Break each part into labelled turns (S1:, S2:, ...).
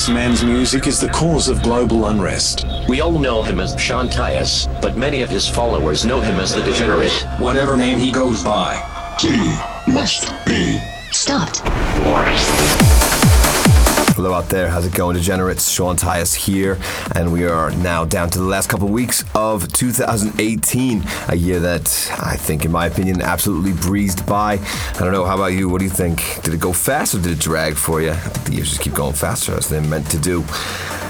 S1: This man's music is the cause of global unrest.
S2: We all know him as Sean Tyas, but many of his followers know him as the Degenerate.
S1: Whatever name he goes by.
S3: He must be
S4: Stopped.
S5: Hello out there, how's it going, degenerates? Sean Tyas here, and we are now down to the last couple of weeks of 2018, a year that I think, in my opinion, absolutely breezed by. I don't know, how about you? What do you think? Did it go fast or did it drag for you? I think The years just keep going faster as they're meant to do.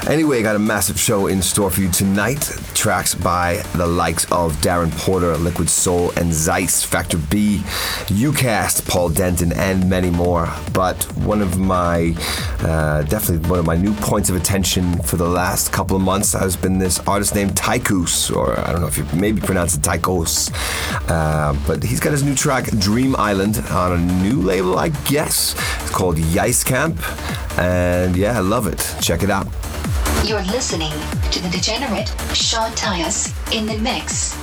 S5: Anyway, I got a massive show in store for you tonight. Tracks by the likes of Darren Porter, Liquid Soul, and Zeiss, Factor B, UCast, Paul Denton, and many more. But one of my, uh, definitely one of my new points of attention for the last couple of months has been this artist named Tykus, or I don't know if you maybe pronounce it Tykos. Uh, but he's got his new track, Dream Island, on a new label, I guess. It's called Yice Camp. And yeah, I love it. Check it out.
S4: You're listening to the degenerate Sean Tyas in the mix.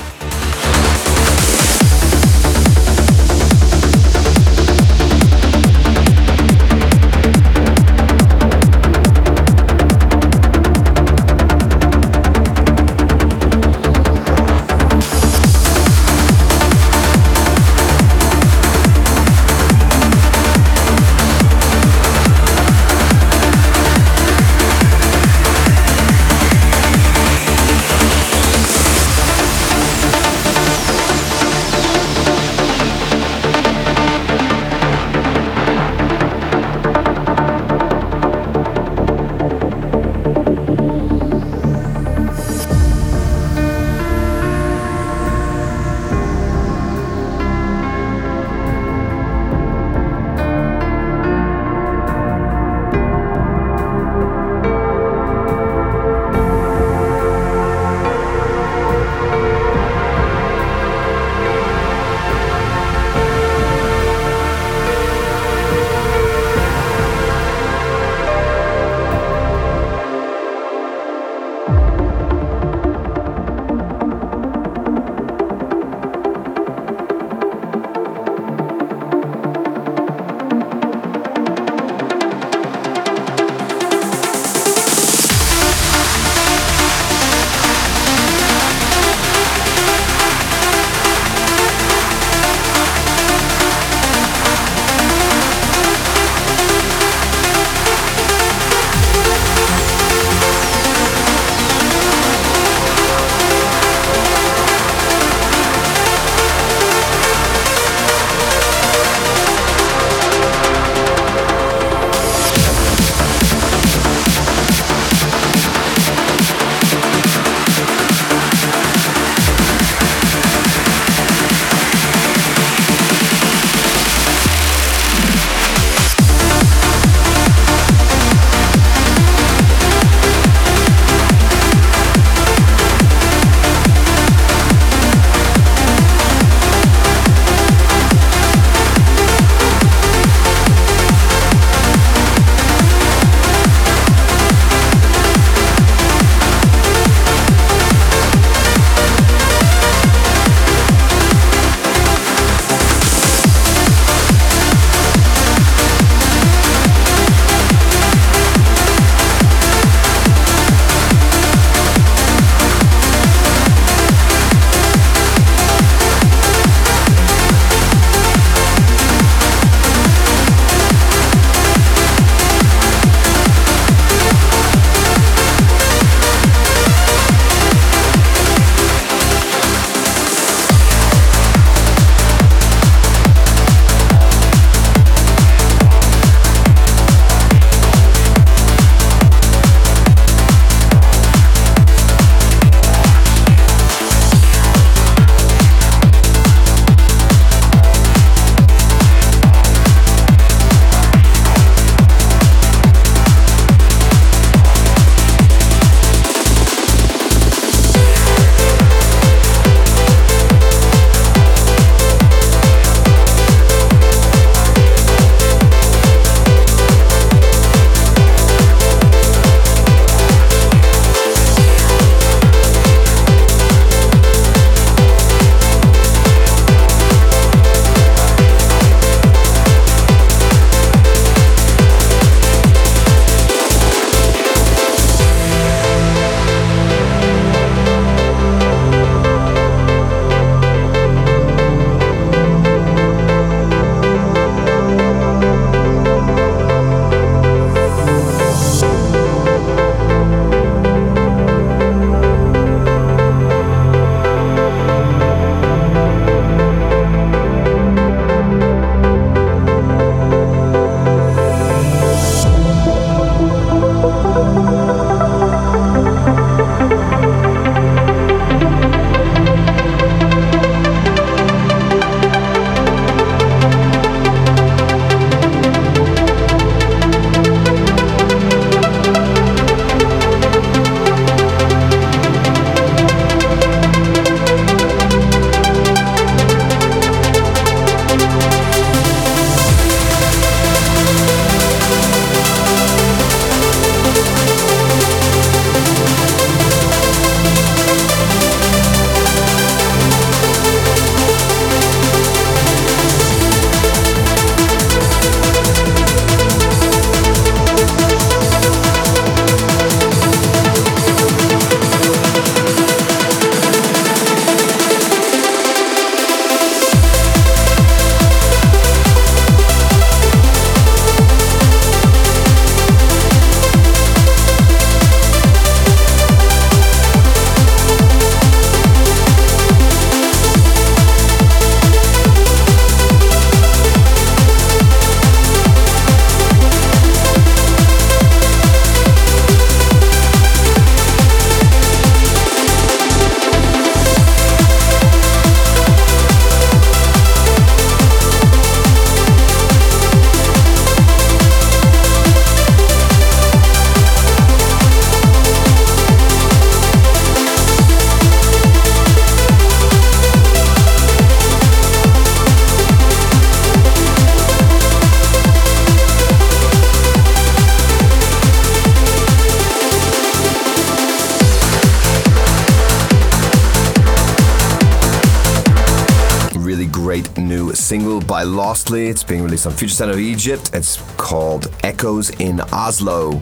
S5: New single by Lostly. It's being released on Future Sound of Egypt. It's called Echoes in Oslo.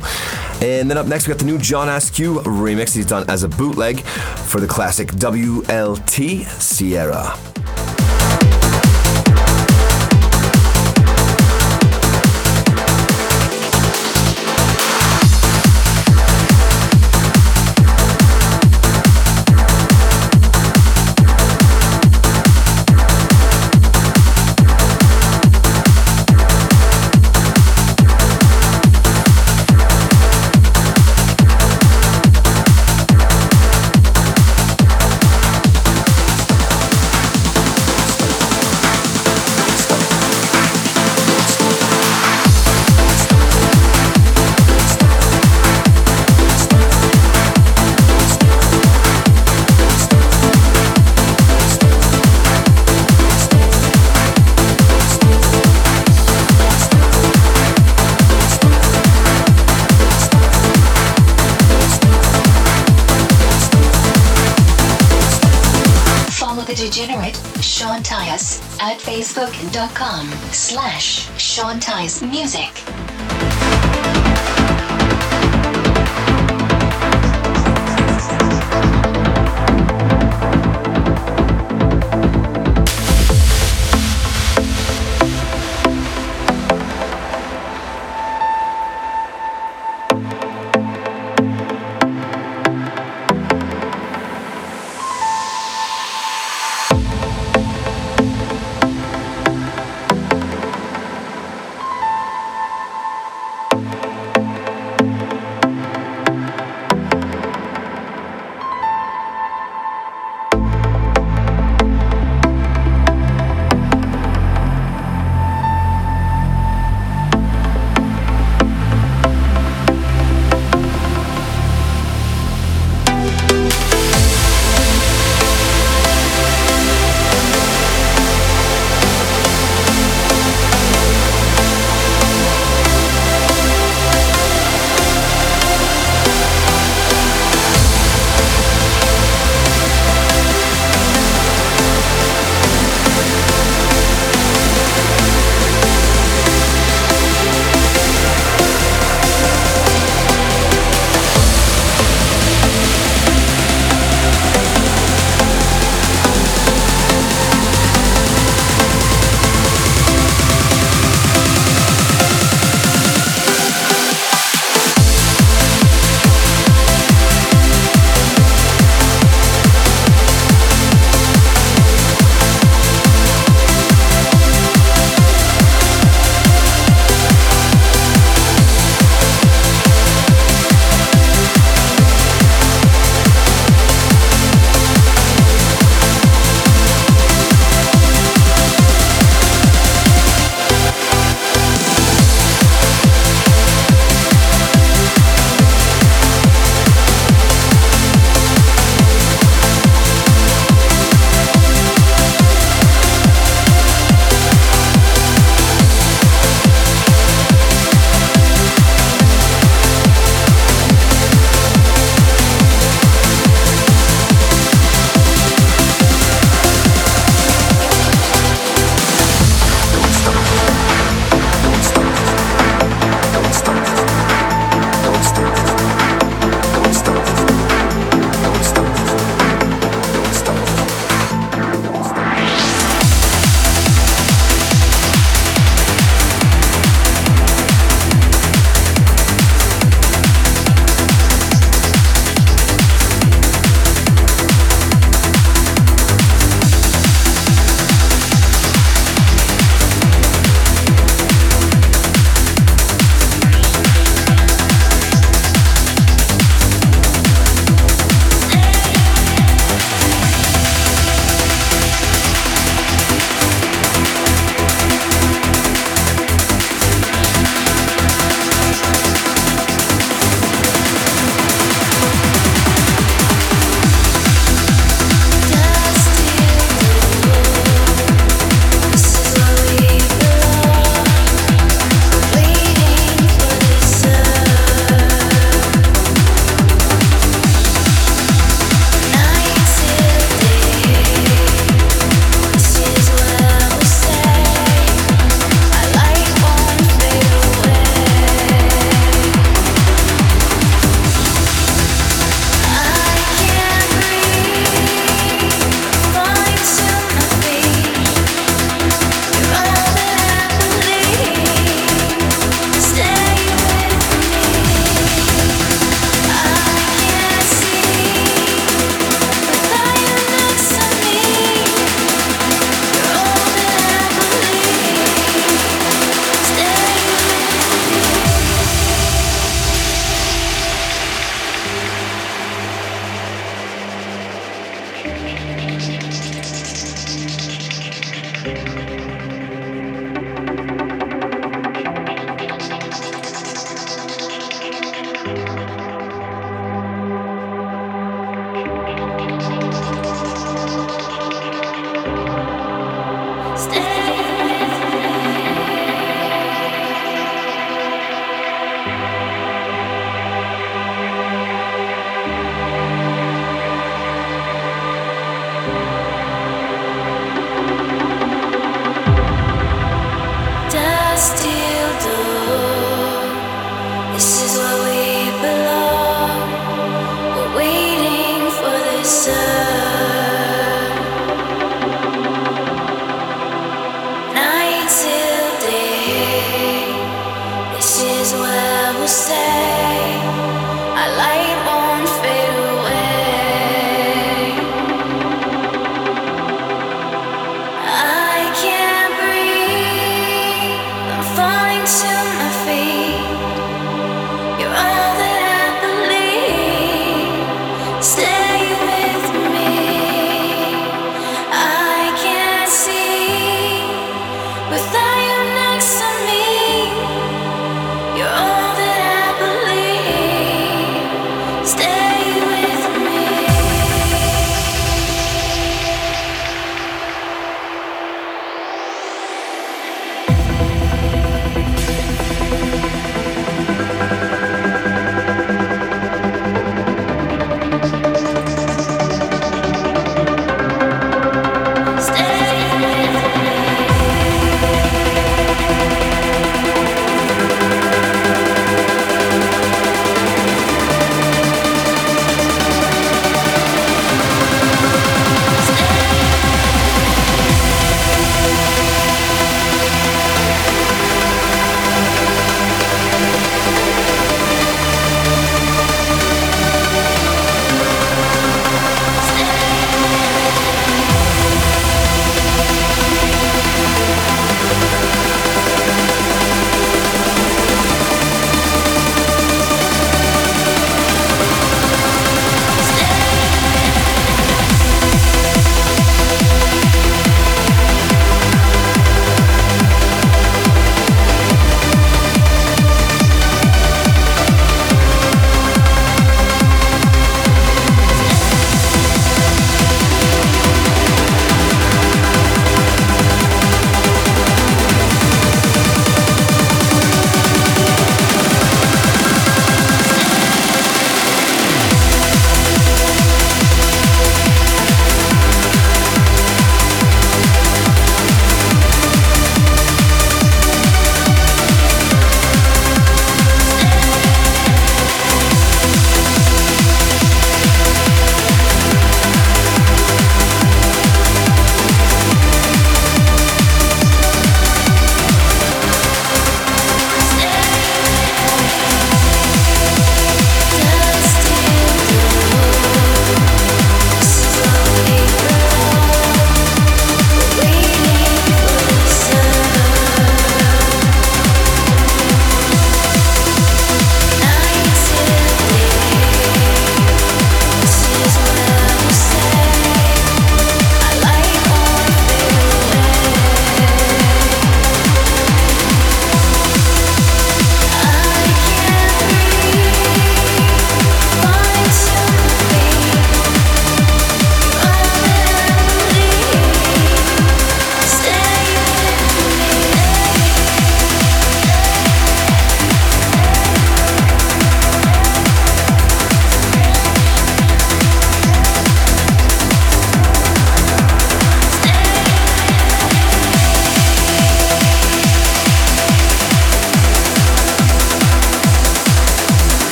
S5: And then up next, we got the new John Askew remix he's done as a bootleg for the classic WLT Sierra.
S4: facebook.com slash Sean Tyas Music.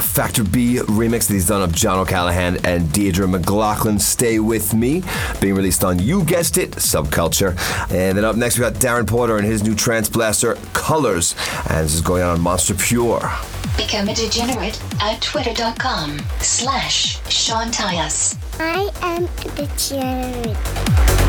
S5: Factor B remix that he's done of John O'Callaghan and Deirdre McLaughlin. Stay with me, being released on you guessed it, Subculture. And then up next we got Darren Porter and his new trance blaster, Colors, and this is going on Monster Pure.
S4: Become a degenerate at twitter.com slash Sean Tyas.
S6: I am a degenerate.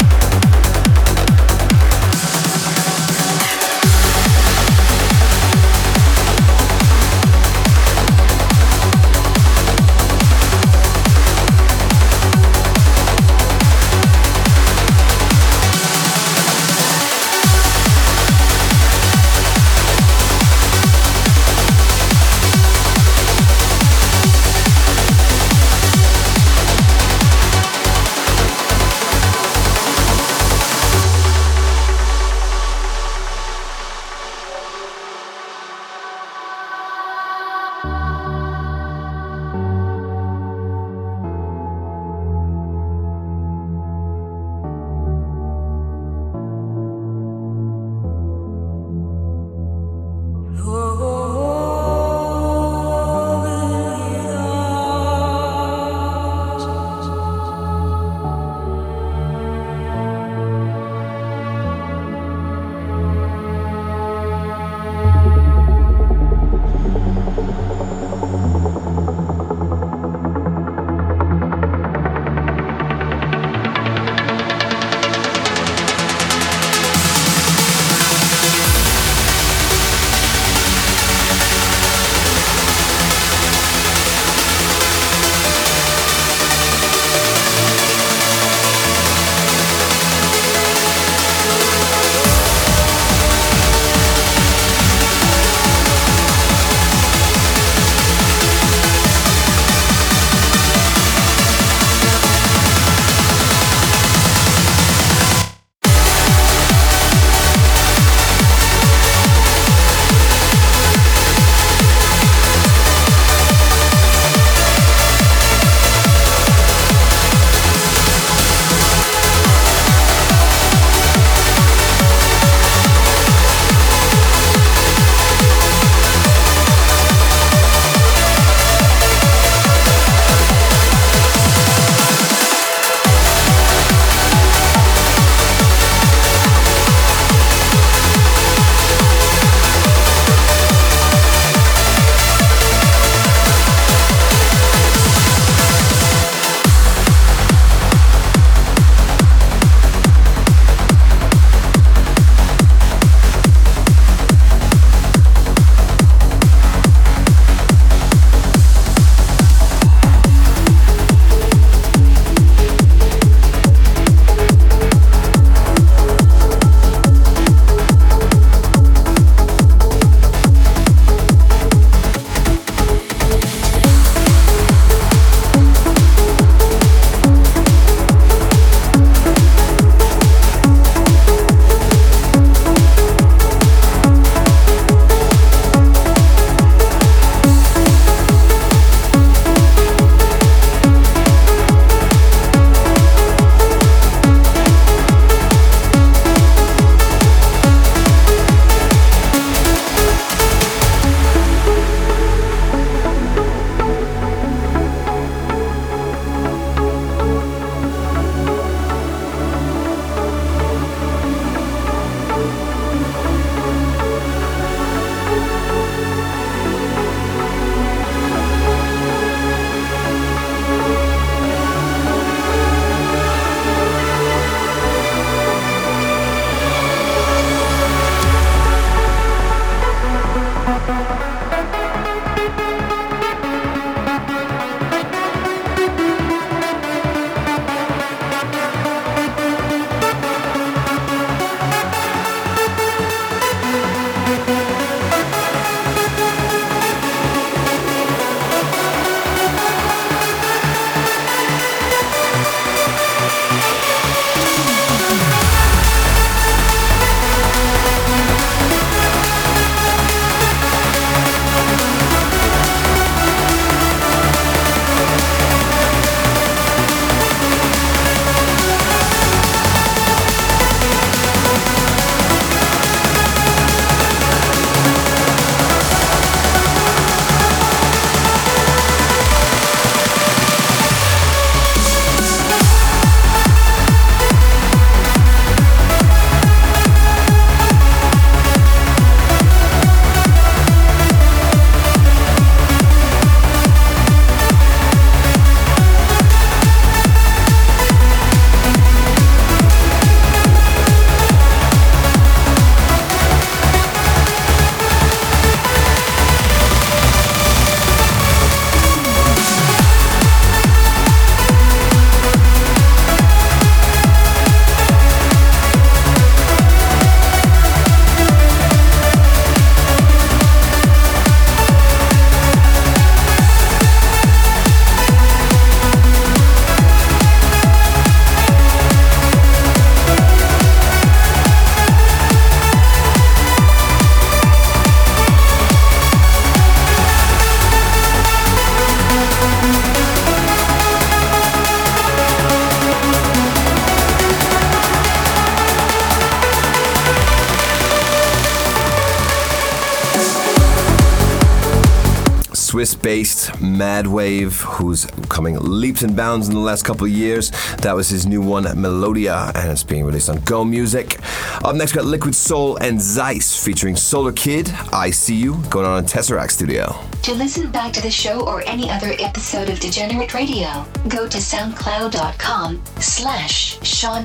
S5: Based Madwave, who's coming leaps and bounds in the last couple of years. That was his new one, Melodia, and it's being released on Go Music. Up next, we got Liquid Soul and Zeiss featuring Solar Kid, I See You, going on in Tesseract Studio.
S4: To listen back to the show or any other episode of Degenerate Radio, go to soundcloud.com slash Sean.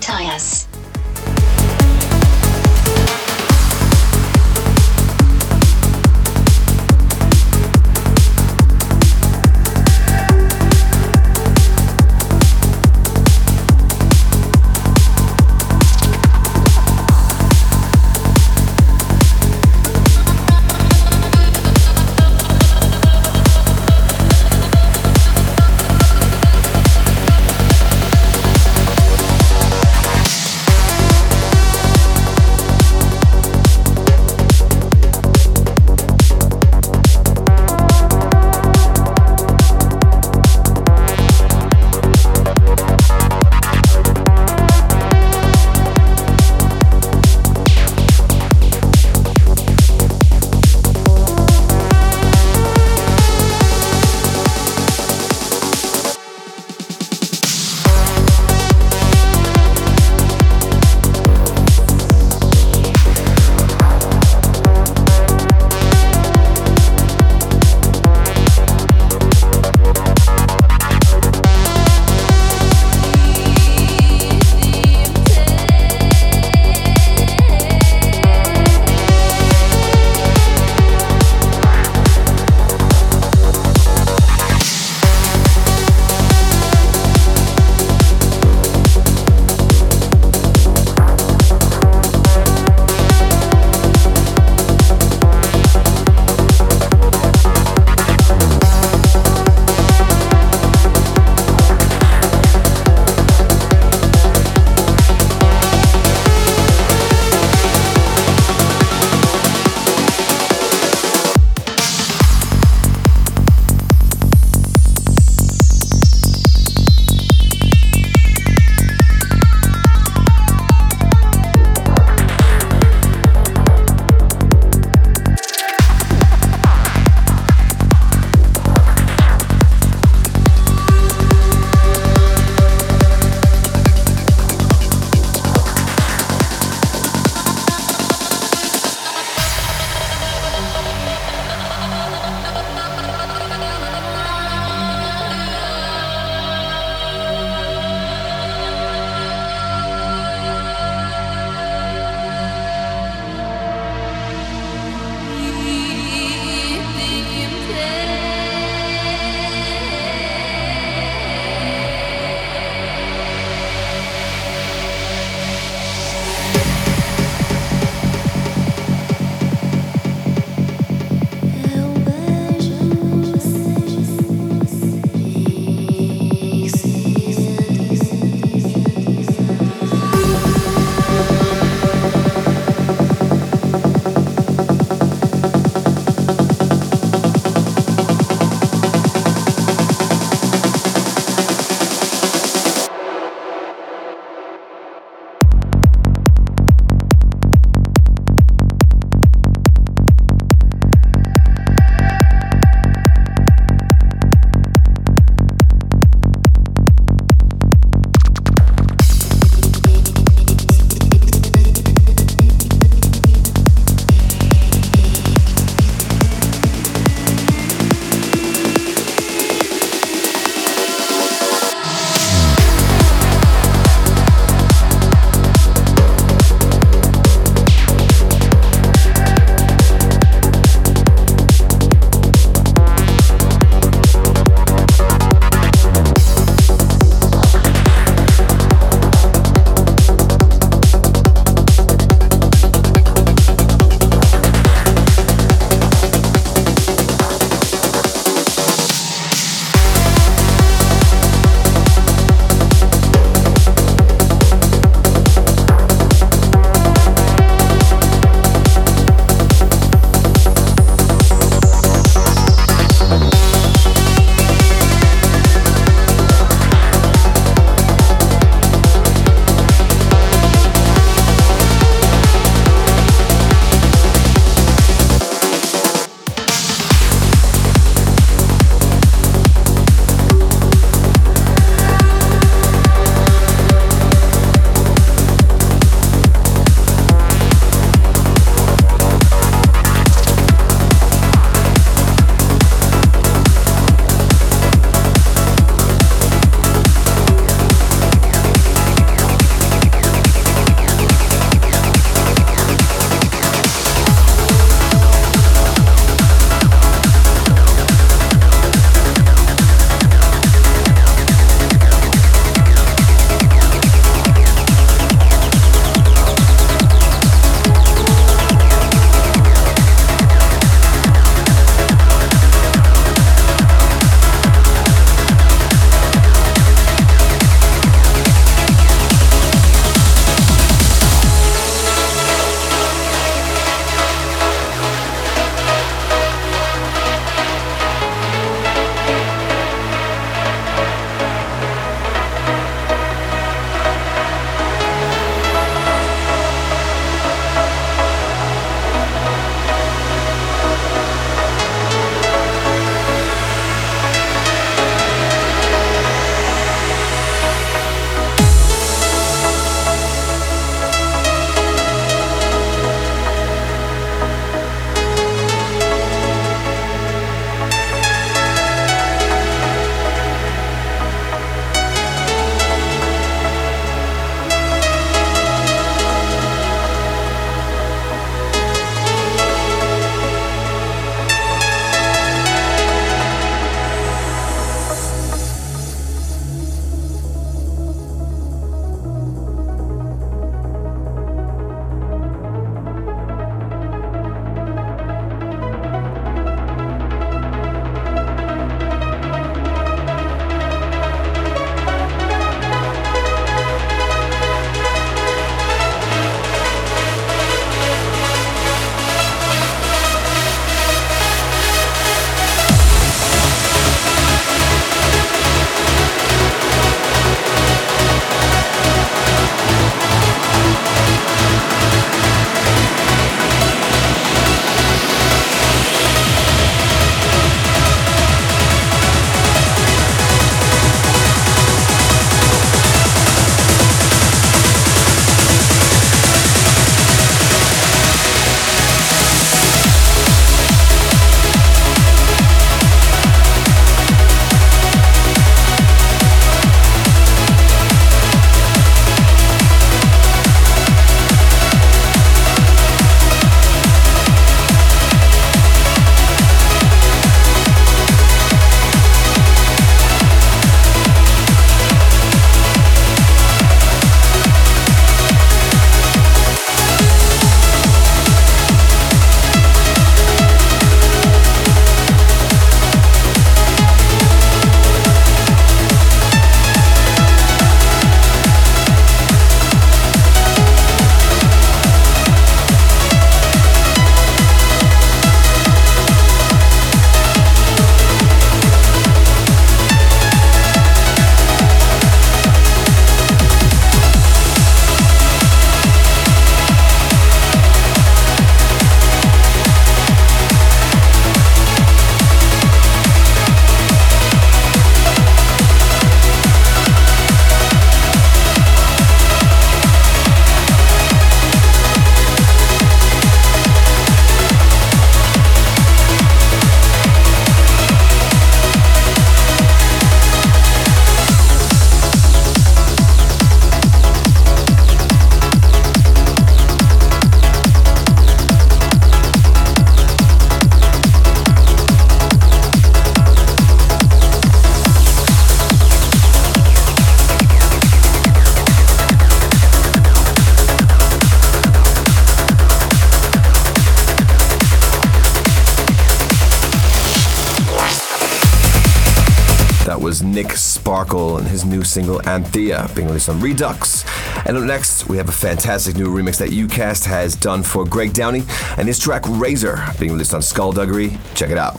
S5: Single Anthea being released on Redux. And up next, we have a fantastic new remix that UCAST has done for Greg Downey and his track Razor being released on Skullduggery. Check it out.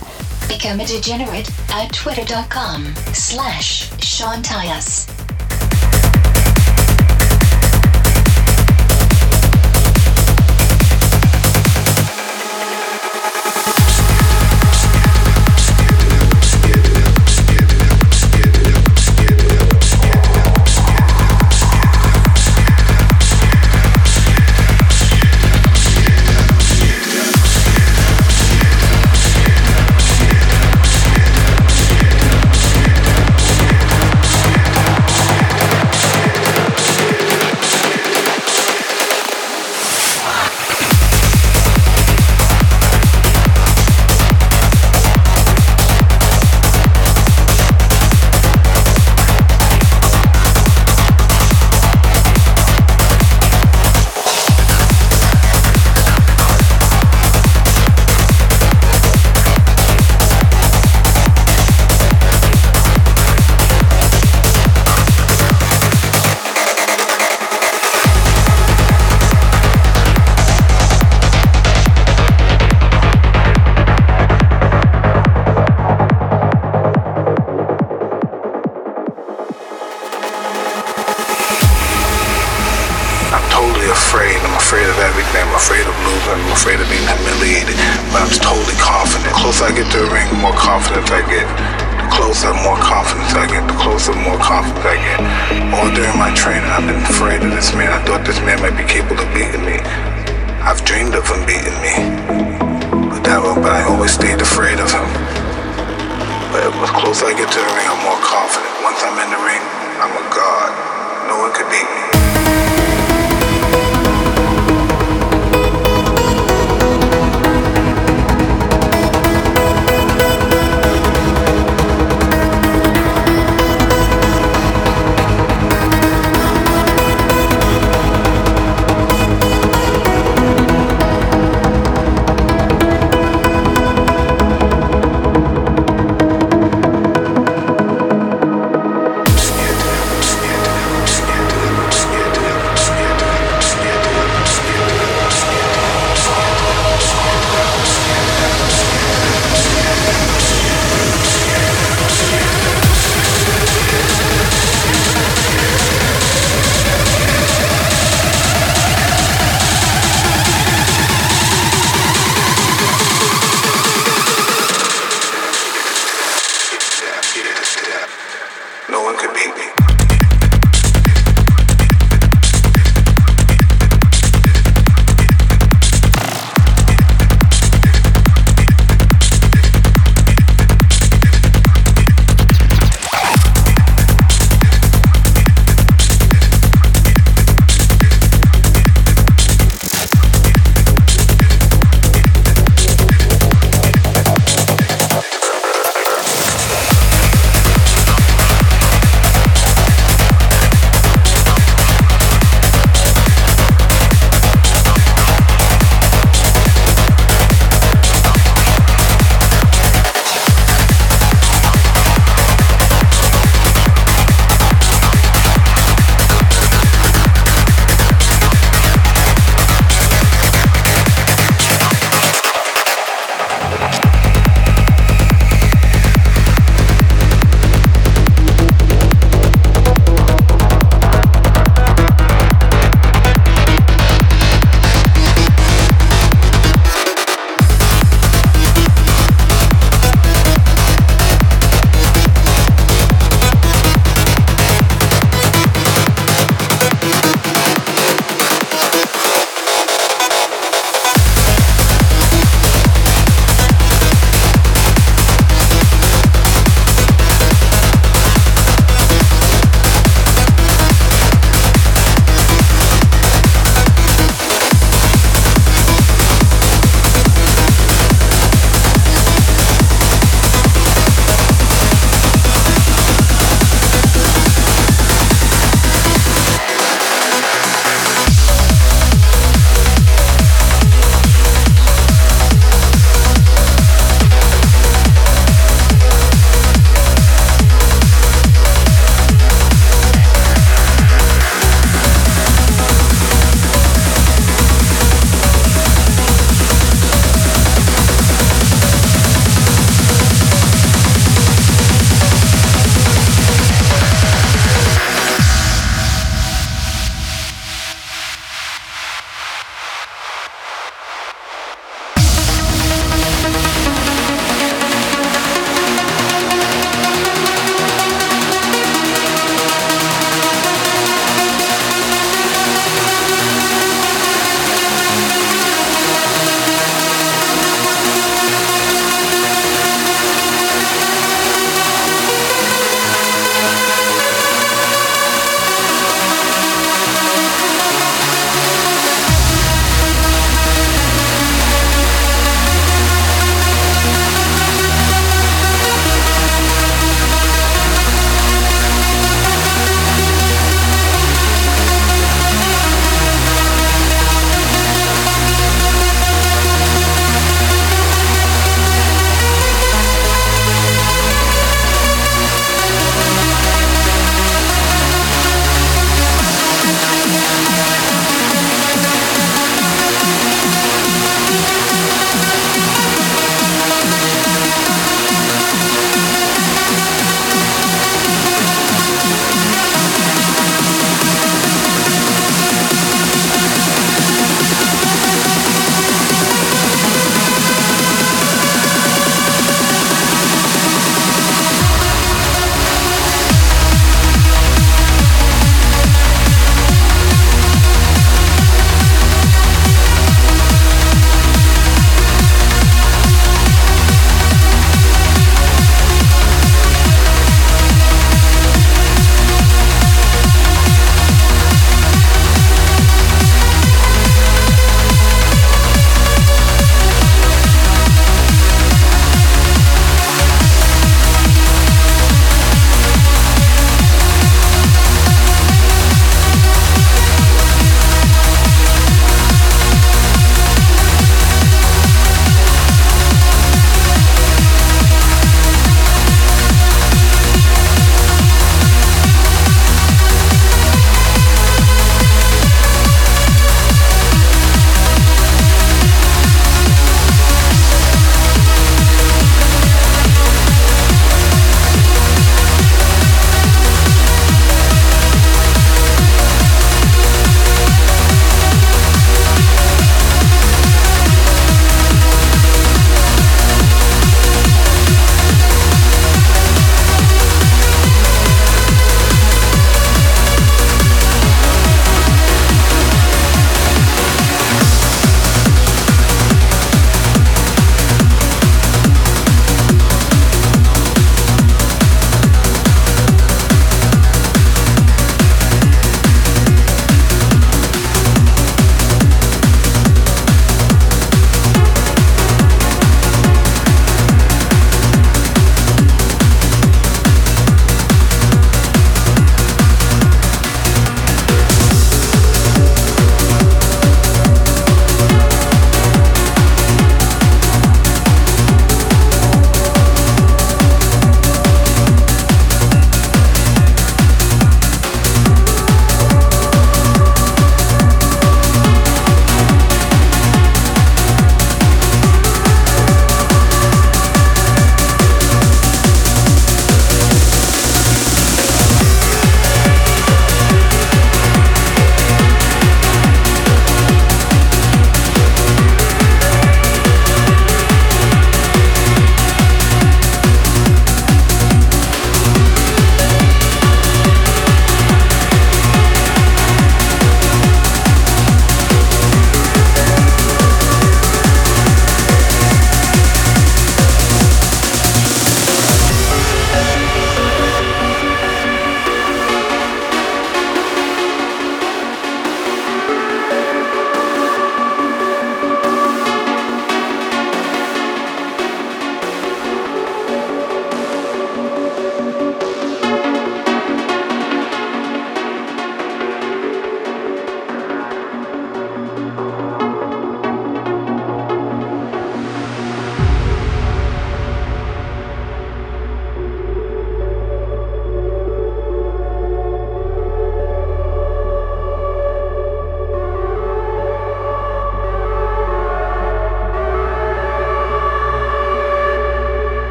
S7: Become a degenerate at twitter.com slash Sean Tyas.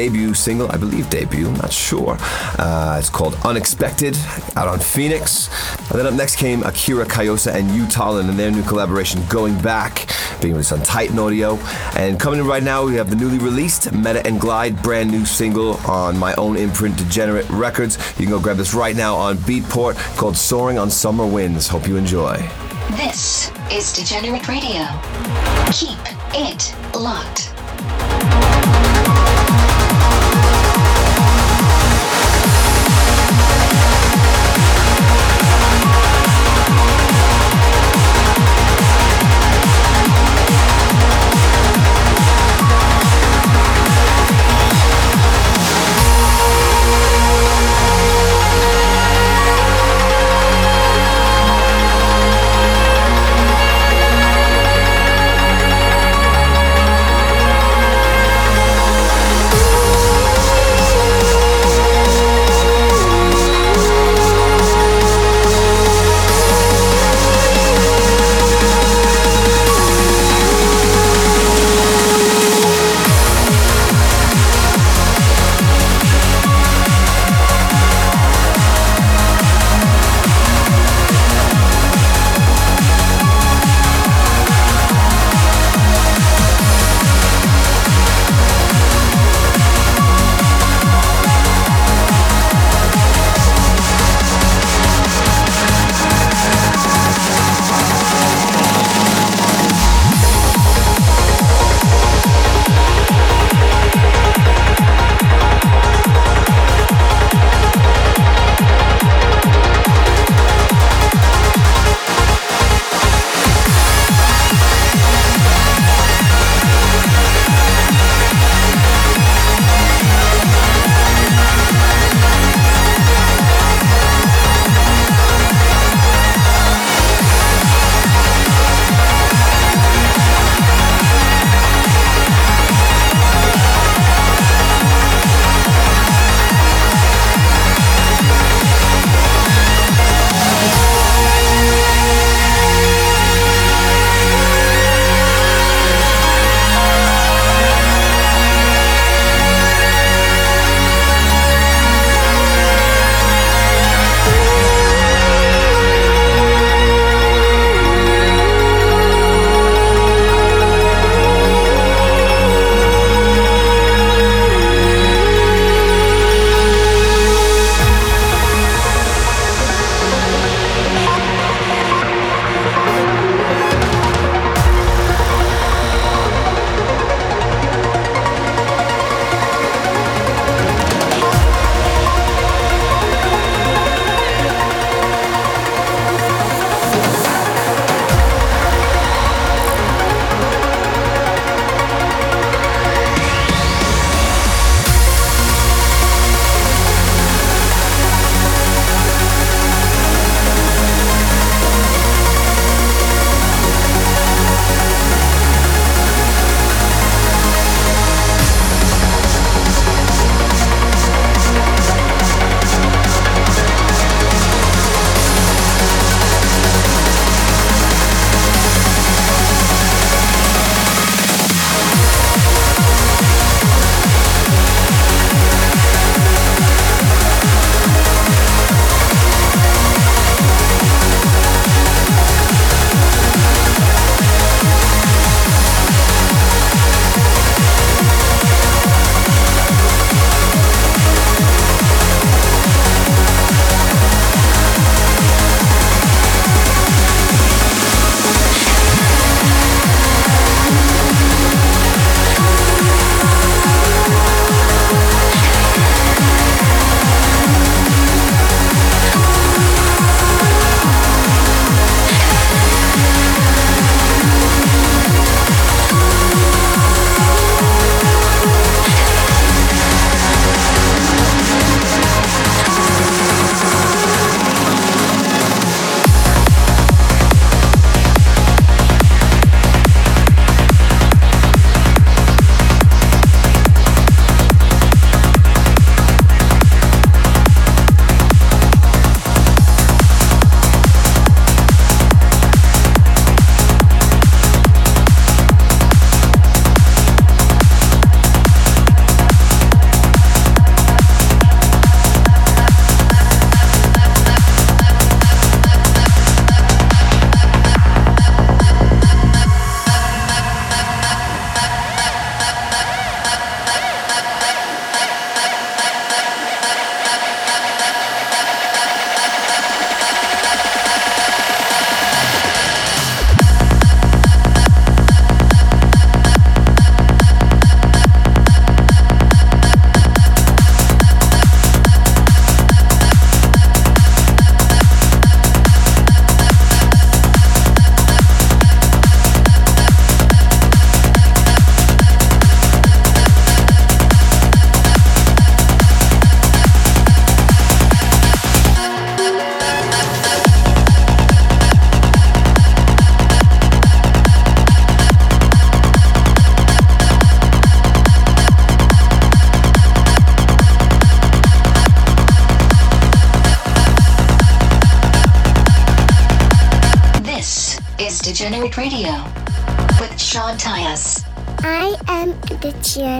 S5: Debut single, I believe debut, I'm not sure. Uh, it's called Unexpected, out on Phoenix. And then up next came Akira Kayosa and Utah and their new collaboration, Going Back, being released on Titan Audio. And coming in right now, we have the newly released Metta and Glyde, brand new single on my own imprint, Degenerate Records. You can go grab this right now on Beatport called Soaring on Summer Winds. Hope you enjoy.
S4: This is Degenerate Radio. Keep it locked.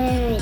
S4: Degenerate.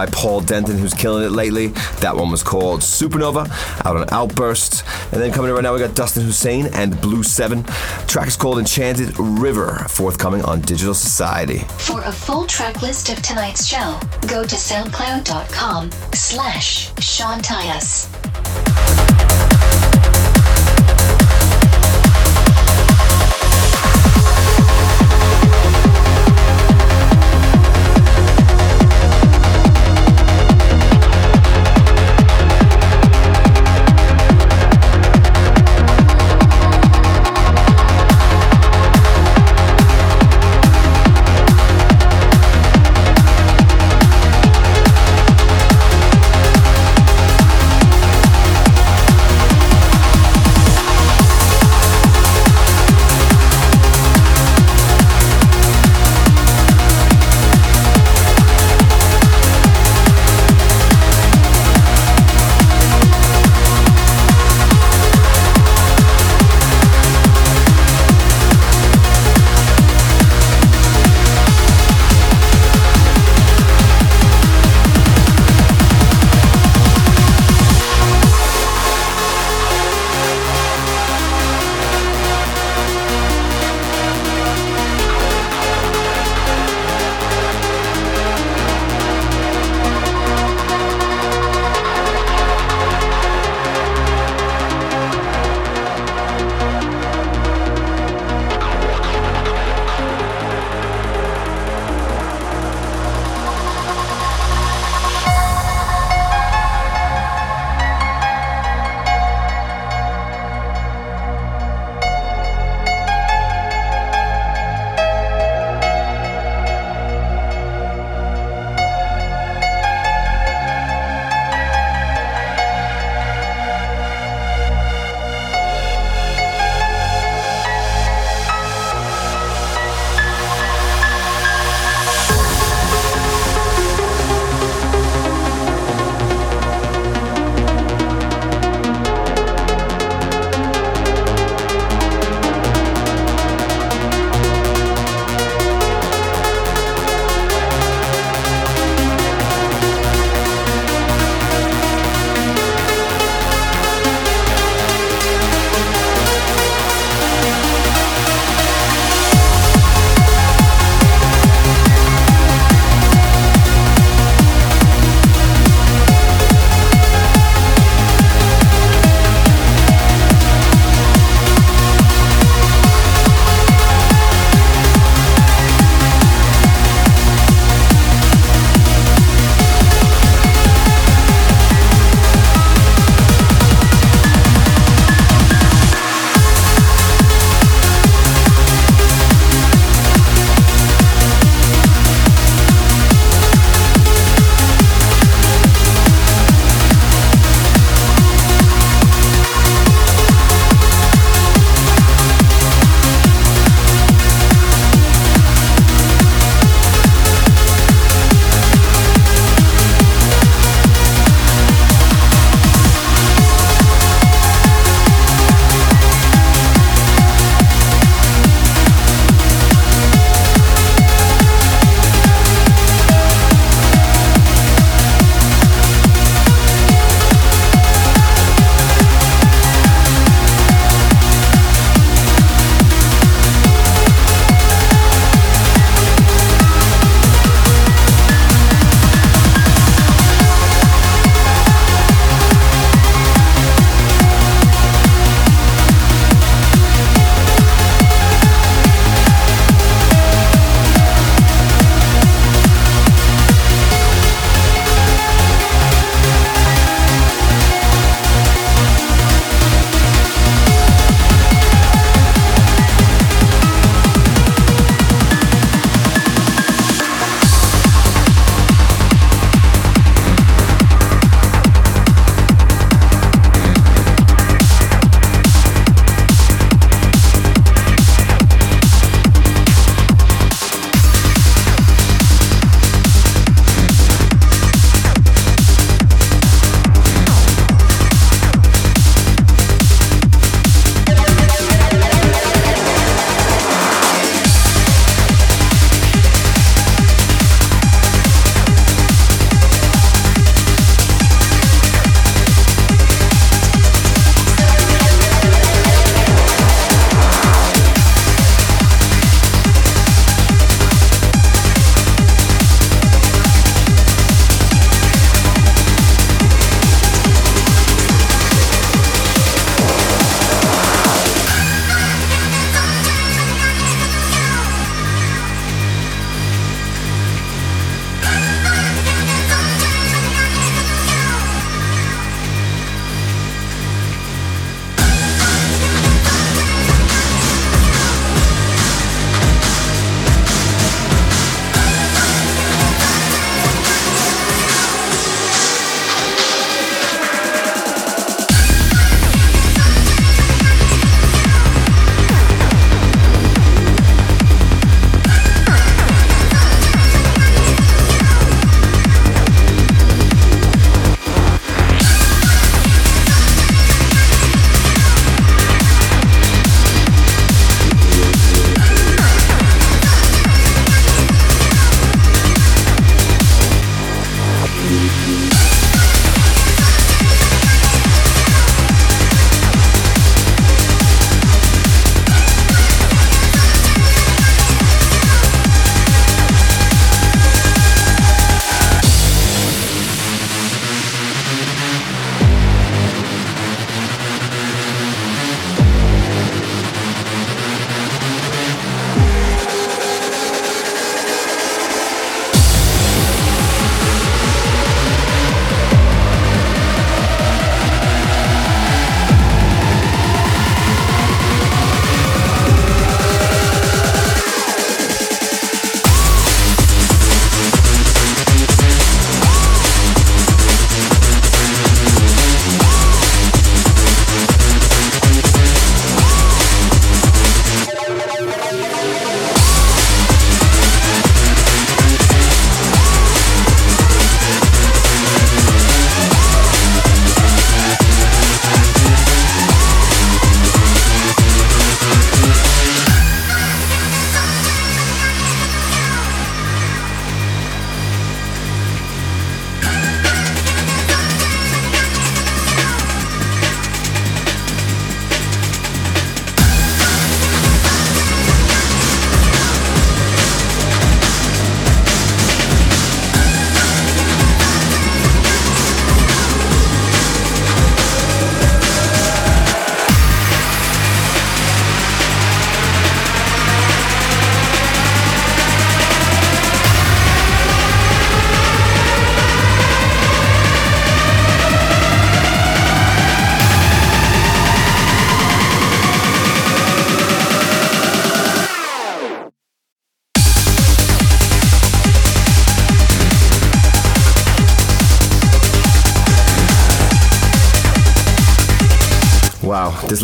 S5: By Paul Denton, who's killing it lately. That one was called Supernova, out on Outburst. And then coming in right now, we got Dustin Husain and Blue 7. track is called Enchanted River, forthcoming on Digital Society.
S4: For a full track list of tonight's show, go to soundcloud.com slash Sean Tyas.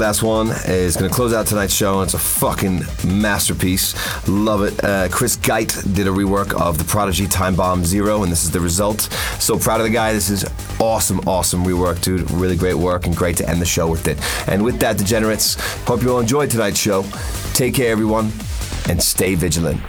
S5: Last one is going to close out tonight's show. It's a fucking masterpiece. Love it. Uh, Chris Geit did a rework of the Prodigy Timebomb Zone, and this is the result. So proud of the guy. This is awesome, awesome rework, dude. Really great work, and great to end the show with it. And with that, degenerates, hope you all enjoyed tonight's show. Take care, everyone, and stay vigilant.